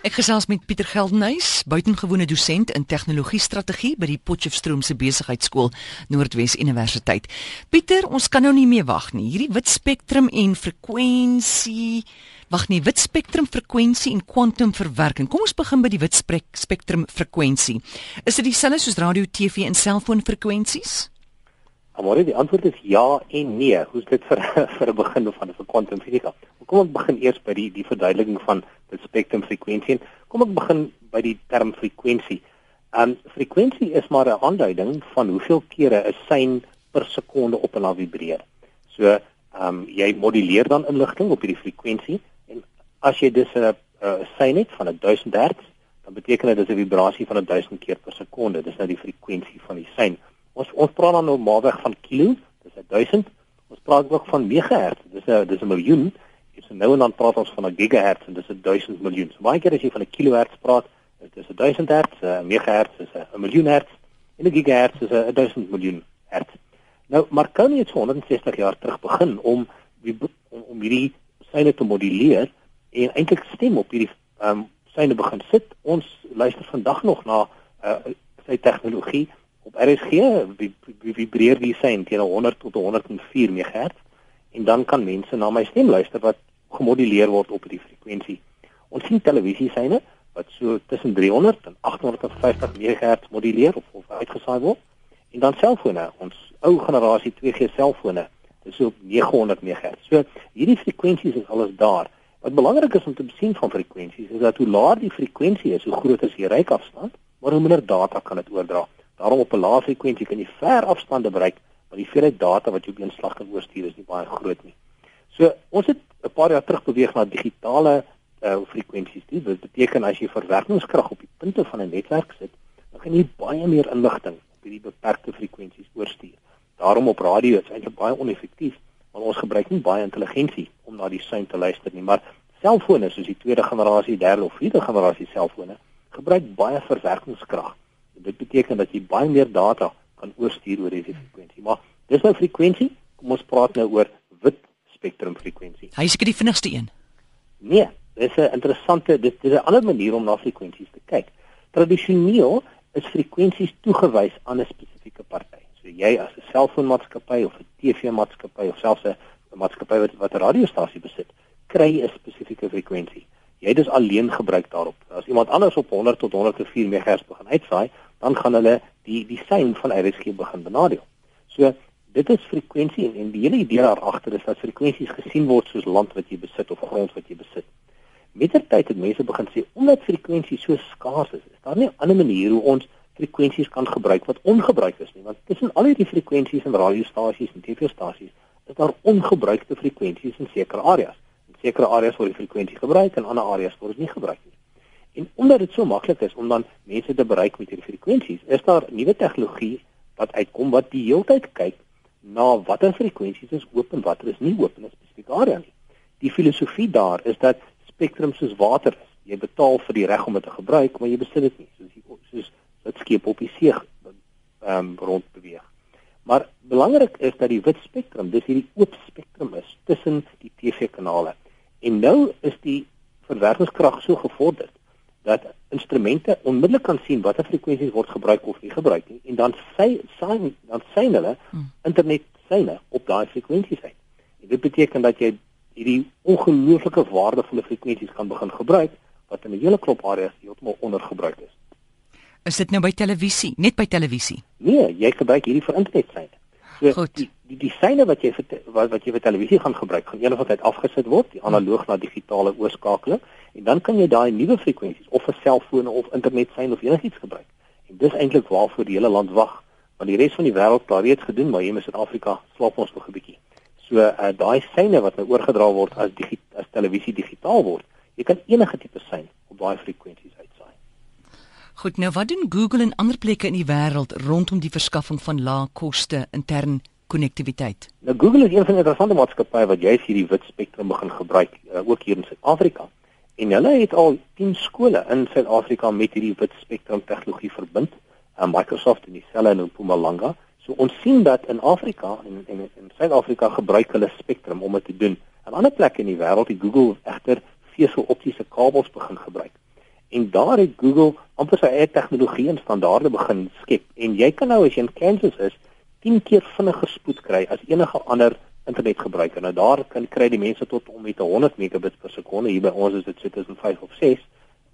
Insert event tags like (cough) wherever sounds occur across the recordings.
Ek gesels met Pieter Geldenhuys, buitengewone dosent in tegnologie-strategie by die Potchefstroomse Besigheidsskool Noordwes Universiteit. Pieter, ons kan nou nie meer wag nie. Hierdie wit spektrum en frekwensie, wag nee, wit spektrum frekwensie en kwantumverwerking. Kom ons begin by die wit spektrum frekwensie. Is dit dieselfde soos radio, TV en selfoonfrekwensies? Maar die antwoord is ja en nee. Hoe's dit vir (laughs) vir 'n begin van 'n kwantumfisika? Kom ek begin eers by die die verduideliking van die spektrum frekwensie. Kom ek begin by die term frekwensie. Um frekwensie is maar 'n aanduiding van hoeveel kere 'n sein per sekonde op af vibreer. So, um jy moduleer dan inligting op hierdie frekwensie en as jy dus 'n 'n sein het van 1000 Hz, dan beteken dit dis 'n vibrasie van 1000 keer per sekonde. Dis nou die frekwensie van die sein. Ons ons praat dan normaalweg van kilo, dis 1000. Ons praat ook van megahertz, dis 'n dis 'n miljoen. Dis nou en dan praat ons van 'n gigahertz en dis 'n 1000 miljoen. So baie keer as jy van 'n kilohertz praat, is dit 'n 1000 hertz, 'n megahertz is 'n miljoen hertz en 'n gigahertz is 'n 1000 miljoen hertz. Nou Marconi het so 160 jaar terug begin om die om, om hierdie syne te moduleer en eintlik stem op hierdie ehm um, syne begin sit. Ons luister vandag nog na uh, sy tegnologie op RSG vibreer die sein teen 100 tot 104 MHz en dan kan mense na my stem luister wat gemoduleer word op die frekwensie. Ons sien televisiesyne wat so tussen 300 en 850 MHz moduleer of, of uitgesaai word en dan selfone, ons ou generasie 2G selfone, dis so op 900 MHz. So hierdie frekwensies is alles daar. Wat belangrik is om te sien van frekwensies is dat hoe laer die frekwensie is, hoe groter is die reikafstand, maar hoe minder data kan dit oordra. Daarom op 'n lae frekwensie kan jy ver afstande bereik, maar die hoeveelheid data wat jy op 'n slag kan oorstuur is nie baie groot nie. So, ons het 'n paar jaar terug beweeg na digitale uh, frekwensies. Dit beteken as jy verwerkingskrag op die punte van 'n netwerk sit, dan kan jy baie meer inligting op hierdie beperkte frekwensies oorstuur. Daarom op radio is eintlik baie oneffektief, want ons gebruik nie baie intelligensie om na die sein te luister nie, maar selfone soos die tweede generasie, derde of vierde generasie selfone gebruik baie verwerkingskrag dit beteken dat jy baie meer data kan oorstuur oor hierdie frekwensie. Maar dis nou frekwensie. Kom ons praat nou oor wit spektrum frekwensie. Hy is seker die vinnigste een. Nee, dis 'n interessante dis dis 'n ander manier om na frekwensies te kyk. Tradisioneel is frekwensies toegewys aan 'n spesifieke party. So jy as 'n selfoonmaatskappy of 'n TV-maatskappy of selfs 'n maatskappy wat wat 'n radiostasie besit, kry 'n spesifieke frekwensie. Jy het dus alleen gebruik daarop. As iemand anders op 100 tot 104 MHz begin uitsaai, dan gaan hulle die die sein van RSG begin benadeel. So dit is frekwensie en die hele idee daar agter is dat frekwensies gesien word soos land wat jy besit of grond wat jy besit. Mettertyd het mense begin sê omdat frekwensies so skaars is, is daar nie 'n ander manier hoe ons frekwensies kan gebruik wat ongebruik is nie, want tussen al hierdie frekwensies en radiostasies en TV-stasies is daar ongebruikte frekwensies in sekere areas. In sekere areas word die frekwensie gebruik en ander areas word dit nie gebruik nie. Omdat dit so maklik is om dan mense te bereik met hierdie frekwensies, is daar nuwe tegnologie wat uitkom wat die hele tyd kyk na watter frekwensies is oop en watter is nie oop in 'n spesifieke area nie. Die filosofie daar is dat spektrum soos water is. Jy betaal vir die reg om dit te gebruik, maar jy besit dit nie soos die, soos dit skep op die see ehm um, rond beweeg. Maar belangrik is dat die wit spektrum, dis hierdie oop spektrum is tussen die TV-kanale. En nou is die verwerkingskrag so gevorderd dat instrumente onmiddellik kan sien watter frekwensies word gebruik of nie gebruik nie en dan sy sy dan sien hulle hmm. internet syne op daai frekwensies uit. En dit beteken dat jy hierdie ongelooflike waardevolle frekwensies kan begin gebruik wat in 'n hele klop areas heeltemal ondergebruik is. Is dit nou by televisie, net by televisie? Nee, jy gebruik hierdie vir internet syne. So Goed. die die die syne wat jy vir wat, wat jy vir televisie gaan gebruik, gaan eendag altyd afgesit word, die analoog na digitale oorskakeling en dan kan jy daai nuwe frekwensies of vir selfone of internetsein of enigiets gebruik. En dis eintlik waarvoor die hele land wag, want die res van die wêreld klaar reeds gedoen, maar hier in Suid-Afrika slaap ons nog 'n bietjie. So uh, daai syne wat nou oorgedra word as digi as televisie digitaal word, jy kan enige tipe sein op daai frekwensies uitsaai. Goed, nou wat doen Google en ander plekke in die wêreld rondom die verskaffing van lae koste intern konnektiwiteit? Nou Google is een van die interessante maatskappye wat juist hierdie wit spektrum begin gebruik, uh, ook hier in Suid-Afrika. En hulle het al 10 skole in Suid-Afrika met hierdie wit spektrum tegnologie verbind, uh, Microsoft en dieselfde in Mpumalanga. So ons sien dat in Afrika en en in Suid-Afrika gebruik hulle spektrum om dit te doen. In ander plekke in die wêreld het Google egter veseloptiese kabels begin gebruik. En daar het Google amper sy eie tegnologie en standaarde begin skep. En jy kan nou as jy in Kansas is, 10 keer vinniger spoed kry as enige ander internetgebruiker. Nou daar kan kry die mense tot om met 100 megabits per sekonde. Hier by ons is dit so tussen 5 of 6.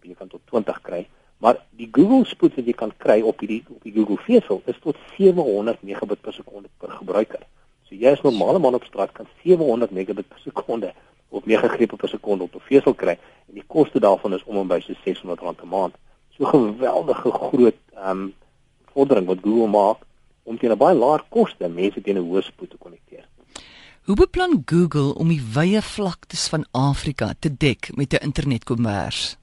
Jy kan tot 20 kry. Maar die Google spoed wat jy kan kry op hierdie op die Google vesel is tot 700 megabit per sekonde per gebruiker. So jy as normale man op straat kan 700 megabit per sekonde of 9 grepe per sekonde op 'n vesel kry en die koste daarvan is om en by so R600 'n maand. So geweldige groot ehm um, vordering wat Google maak om teen 'n baie laer koste mense teen 'n hoë spoed te konnekteer. Hoe beplan Google om die wye vlaktes van Afrika te dek met 'n internetkommers?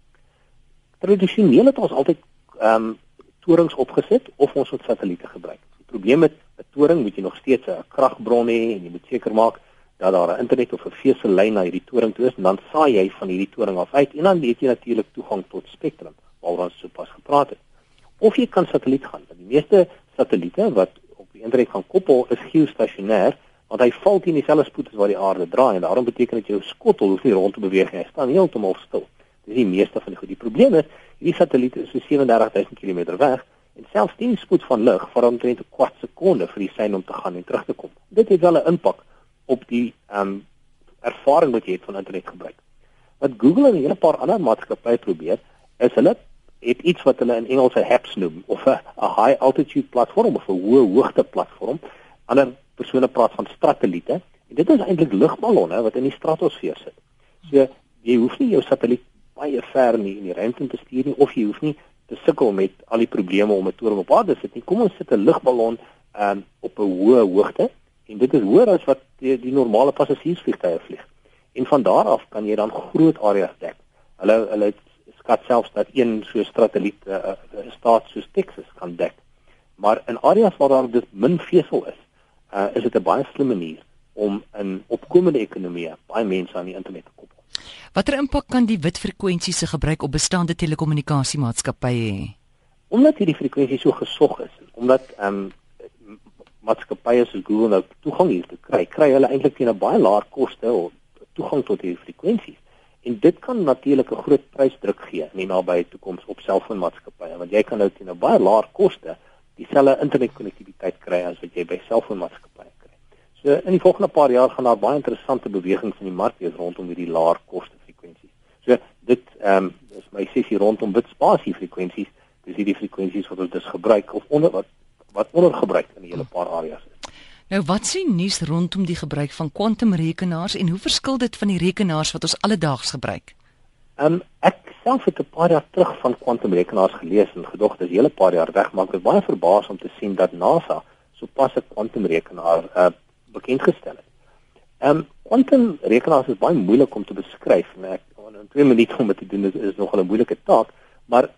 Tradisioneel het ons altyd ehm um, torings opgesit of ons het satelliete gebruik. Die probleem met 'n toring moet jy nog steeds 'n kragbron hê en jy moet seker maak dat daar 'n internet of 'n veselyn na hierdie toring toe is en dan saai jy van hierdie toring af uit en dan het jy natuurlik toegang tot spektrum waaroor ons sopas gepraat het. Of jy kan satelliet gaan. Die meeste satelliete wat op die internet gaan koppel is geostasionêr want hy val teen dieselfde spoed as wat die aarde draai en daarom beteken dit jou skottel hoef nie rond te beweeg nie. Hy staan heeltemal stil. Dis die meeste van die goed. Die probleem is hierdie satelliet is so 37000 km weg en selfs die spoed van lig vat omtrent 'n kwart sekonde vir die sein om te gaan en terug te kom. Dit het wel 'n impak op die ehm um, ervaring wat jy het van internet gebruik. Wat Google en 'n hele paar ander maatskappye probeer, is hulle het iets wat hulle in Engels 'n HAPS noem of 'n high altitude platform of 'n hoë hoogte platform. Ander persone praat van satelliete en dit is eintlik lugballonne wat in die stratosfeer sit. So jy hoef nie jou satelliet baie ver nie in die ruimte te stuur nie of jy hoef nie te sukkel met al die probleme om 'n toren op aarde te sit nie. Kom ons sit 'n lugballon um, op 'n hoë hoogte en dit is hoër as wat die, die normale passasiersvliegtuie vlieg. En van daar af kan jy dan groot areas dek. Hulle hulle skat selfs dat een so satelliet 'n uh, uh, staat soos Texas kan dek. Maar in areas waar daar dit min vesel is, uh, is dit 'n baie slim manier om in opkomende ekonomieë baie mense aan die internet te koppel. Watter impak kan die wit frekwensies se gebruik op bestaande telekommunikasiemaatskappye hê? Omdat hierdie frekwensies so gesog is, omdat ehm um, maatskappye soos Google nou toegang hier te kry, kry hulle eintlik teen 'n baie laer koste toegang tot hierdie frekwensies. En dit kan natuurlik 'n groot prysdruk gee in die nabye toekoms op selfoonmaatskappye, want jy kan nou teen 'n baie laer koste dieselfde internetkonnektiwiteit kry as wat jy by selfoonmaatskappye kry. So in die volgende paar jaar gaan daar baie interessante bewegings in die mark wees rondom hierdie laer koste frekwensies. So dit ehm um, is my sessie rondom wit spasie frekwensies, dis hierdie frekwensies wat ons dus gebruik of onder wat wat ondergebruik in 'n hele paar areas. Nou wat sien nuus rondom die gebruik van kwantumrekenaars en hoe verskil dit van die rekenaars wat ons alledaags gebruik? Ehm um, ek self het 'n paar jaar terug van kwantumrekenaars gelees en gedog dit is 'n hele paar jaar weg, maar ek is baie verbaas om te sien dat NASA sopas 'n kwantumrekenaar uh, bekend gestel het. Ehm um, kwantumrekenaars is baie moeilik om te beskryf en ek in 2 minute om dit te doen dit is nogal 'n moeilike taak, maar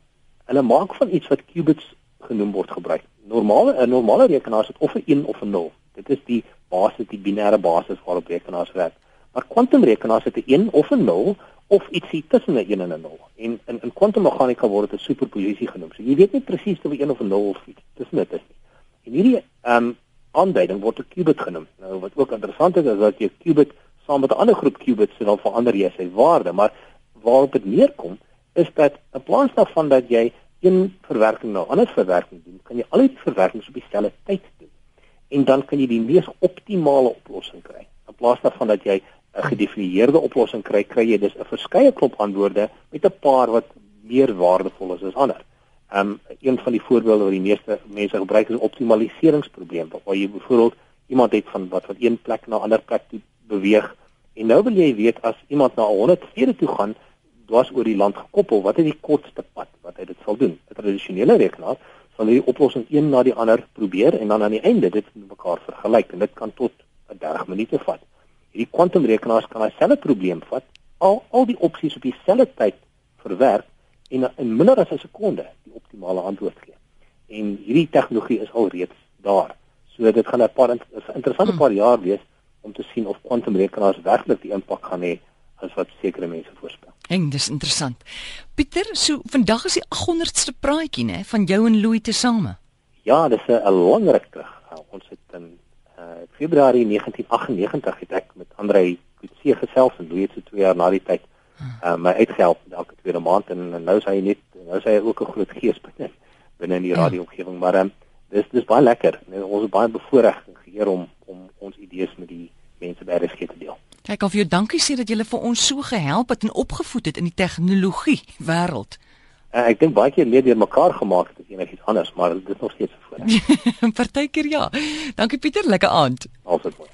hulle maak van iets wat qubits genoem word gebruik. Normale 'n normale rekenaar het of 'n 1 of 'n 0 Dit is die basis, die binêre basis waarop rekenaars werk. Maar kwantumrekenaars het 'n 1 of 'n 0 of ietsie tussen 'n 1 en 'n 0. En in in kwantummeganika word dit 'n superposisie genoem. So jy weet nie presies of 'n 1 of 'n 0 of iets tussen dit is nie. En hierdie ehm um, aanduiding word 'n qubit genoem. Nou wat ook interessant is is dat jy qubit saam met 'n ander groep qubits dan verander jy sy waarde, maar waarop dit neerkom is dat in plaas daarvan dat jy een verwerking na 'n ander verwerking doen, kan jy al die verwerkings op dieselfde tyd doen en dan kan jy die mees optimale oplossing kry. In plaas daarvan dat jy 'n gedefinieerde oplossing kry, kry jy dus 'n verskeie klop antwoorde met 'n paar wat meer waardevol is as ander. Um een van die voorbeelde wat die meeste mense gebruik is optimaliseringsprobleem waar jy byvoorbeeld iemand het van wat van een plek na 'n ander plek toe beweeg en nou wil jy weet as iemand na 100 stede toe gaan dwars oor die land gekoppel, wat is die kortste pad wat hy dit sal doen? 'n Tradisionele rekenaar sal hierdie oplossing een na die ander probeer en dan aan die einde dit met mekaar vergelyk en dit kan tot 30 minute vat. Hierdie kwantumrekenaars kan dieselfde probleem vat, al al die opsies op dieselfde tyd verwerk en in minder as 'n sekonde die optimale antwoord gee. En hierdie tegnologie is al reeds daar. So dit gaan 'n paar interessante hmm. paar jaar wees om te sien of kwantumrekenaars werklik die impak gaan hê as wat sekere mense voorspel. En dis interessant. Pieter, so vandag is die 800ste praatjie nê van jou en Louis tesame. Ja, dis 'n lang ruk terug. Ons het in uh, Februarie 1998 het ek met Andre Kutse gesels en Louis het so 2 jaar na die tyd uh, my uitgehelp elke tweede maand en, en nou is hy net nou is hy ook 'n groot gees binne binne in die ja. radioomgewing maar um, dis dis baie lekker ons is baie bevoorreg en geëer om om ons idees met die mense by RSG te deel. Kan vir jou dankie sê dat jy vir ons so gehelp het en opgevoed het in die tegnologie wêreld. Uh, ek dink baie keer meer deur mekaar gemaak het enigiets anders, maar dit is nog steeds 'n voordeel. (laughs) Partykeer ja. Dankie Pieter, lekker aand. Alsit mooi.